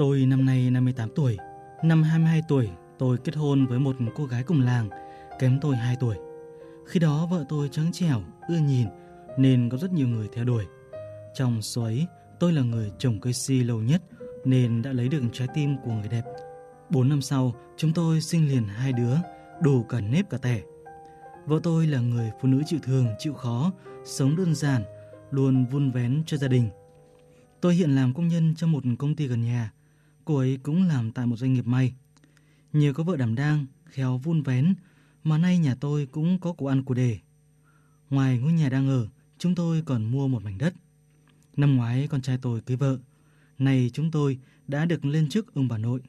Tôi năm nay 58 tuổi. Năm 22 tuổi, tôi kết hôn với một cô gái cùng làng, kém tôi 2 tuổi. Khi đó vợ tôi trắng trẻo, ưa nhìn, nên có rất nhiều người theo đuổi. Trong số ấy, tôi là người trồng cây si lâu nhất, nên đã lấy được trái tim của người đẹp. 4 năm sau, chúng tôi sinh liền hai đứa, đủ cả nếp cả tẻ. Vợ tôi là người phụ nữ chịu thương, chịu khó, sống đơn giản, luôn vun vén cho gia đình. Tôi hiện làm công nhân trong một công ty gần nhà. Cô ấy cũng làm tại một doanh nghiệp may. Nhờ có vợ đảm đang, khéo vun vén, mà nay nhà tôi cũng có của ăn của đề. Ngoài ngôi nhà đang ở, chúng tôi còn mua một mảnh đất. Năm ngoái con trai tôi cưới vợ, nay chúng tôi đã được lên chức ông bà nội.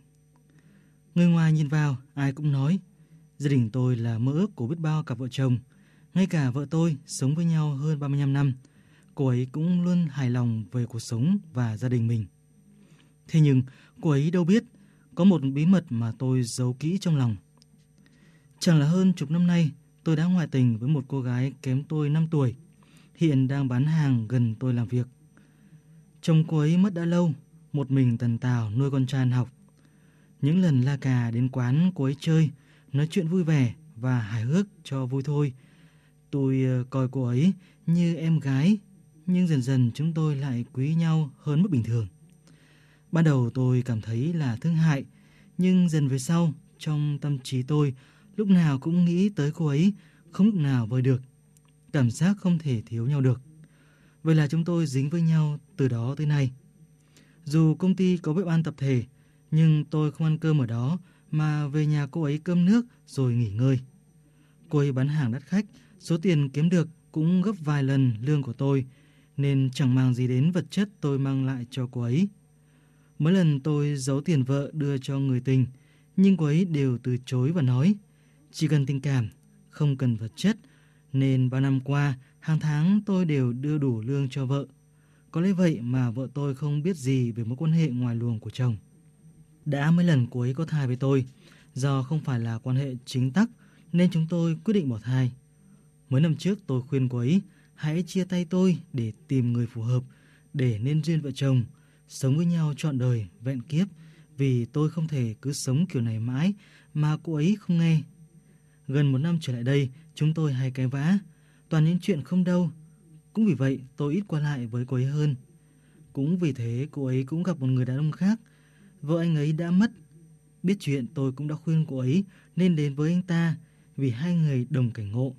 Người ngoài nhìn vào, ai cũng nói, gia đình tôi là mơ ước của biết bao cặp vợ chồng. Ngay cả vợ tôi sống với nhau hơn 35 năm, cô ấy cũng luôn hài lòng về cuộc sống và gia đình mình. Thế nhưng, cô ấy đâu biết, có một bí mật mà tôi giấu kỹ trong lòng. Chẳng là hơn chục năm nay, tôi đã ngoại tình với một cô gái kém tôi 5 tuổi, hiện đang bán hàng gần tôi làm việc. Chồng cô ấy mất đã lâu, một mình tần tào nuôi con trai học. Những lần la cà đến quán cô ấy chơi, nói chuyện vui vẻ và hài hước cho vui thôi. Tôi ờ, coi cô ấy như em gái, nhưng dần dần chúng tôi lại quý nhau hơn mức bình thường. Ban đầu tôi cảm thấy là thương hại, nhưng dần về sau, trong tâm trí tôi, lúc nào cũng nghĩ tới cô ấy, không lúc nào vơi được. Cảm giác không thể thiếu nhau được. Vậy là chúng tôi dính với nhau từ đó tới nay. Dù công ty có bếp ăn tập thể, nhưng tôi không ăn cơm ở đó mà về nhà cô ấy cơm nước rồi nghỉ ngơi. Cô ấy bán hàng đắt khách, số tiền kiếm được cũng gấp vài lần lương của tôi, nên chẳng mang gì đến vật chất tôi mang lại cho cô ấy. Mỗi lần tôi giấu tiền vợ đưa cho người tình, nhưng cô ấy đều từ chối và nói, chỉ cần tình cảm, không cần vật chất, nên ba năm qua, hàng tháng tôi đều đưa đủ lương cho vợ. Có lẽ vậy mà vợ tôi không biết gì về mối quan hệ ngoài luồng của chồng. Đã mấy lần cô ấy có thai với tôi, do không phải là quan hệ chính tắc nên chúng tôi quyết định bỏ thai. Mấy năm trước tôi khuyên cô ấy hãy chia tay tôi để tìm người phù hợp, để nên duyên vợ chồng, sống với nhau trọn đời, vẹn kiếp, vì tôi không thể cứ sống kiểu này mãi mà cô ấy không nghe. Gần một năm trở lại đây, chúng tôi hay cái vã, toàn những chuyện không đâu. Cũng vì vậy tôi ít qua lại với cô ấy hơn. Cũng vì thế cô ấy cũng gặp một người đàn ông khác. Vợ anh ấy đã mất. Biết chuyện tôi cũng đã khuyên cô ấy nên đến với anh ta vì hai người đồng cảnh ngộ.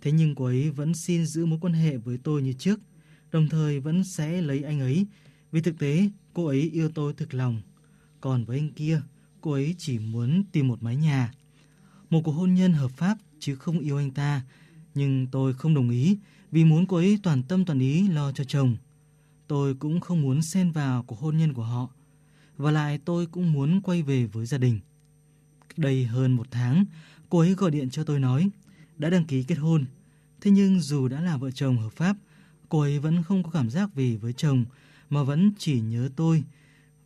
Thế nhưng cô ấy vẫn xin giữ mối quan hệ với tôi như trước, đồng thời vẫn sẽ lấy anh ấy vì thực tế cô ấy yêu tôi thực lòng. Còn với anh kia, cô ấy chỉ muốn tìm một mái nhà. Một cuộc hôn nhân hợp pháp chứ không yêu anh ta. Nhưng tôi không đồng ý vì muốn cô ấy toàn tâm toàn ý lo cho chồng. Tôi cũng không muốn xen vào cuộc hôn nhân của họ. Và lại tôi cũng muốn quay về với gia đình. Đây hơn một tháng, cô ấy gọi điện cho tôi nói đã đăng ký kết hôn. Thế nhưng dù đã là vợ chồng hợp pháp, cô ấy vẫn không có cảm giác gì với chồng mà vẫn chỉ nhớ tôi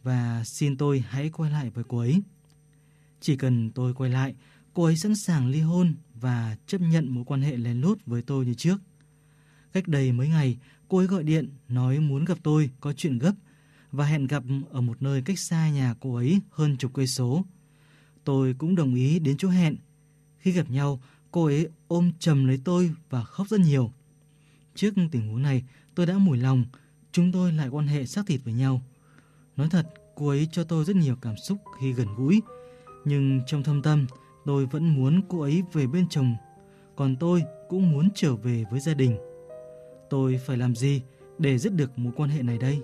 và xin tôi hãy quay lại với cô ấy. Chỉ cần tôi quay lại, cô ấy sẵn sàng ly hôn và chấp nhận mối quan hệ lén lút với tôi như trước. Cách đây mấy ngày, cô ấy gọi điện nói muốn gặp tôi có chuyện gấp và hẹn gặp ở một nơi cách xa nhà cô ấy hơn chục cây số. Tôi cũng đồng ý đến chỗ hẹn. Khi gặp nhau, cô ấy ôm chầm lấy tôi và khóc rất nhiều. Trước tình huống này, tôi đã mùi lòng, chúng tôi lại quan hệ xác thịt với nhau. Nói thật, cô ấy cho tôi rất nhiều cảm xúc khi gần gũi, nhưng trong thâm tâm, tôi vẫn muốn cô ấy về bên chồng, còn tôi cũng muốn trở về với gia đình. Tôi phải làm gì để dứt được mối quan hệ này đây?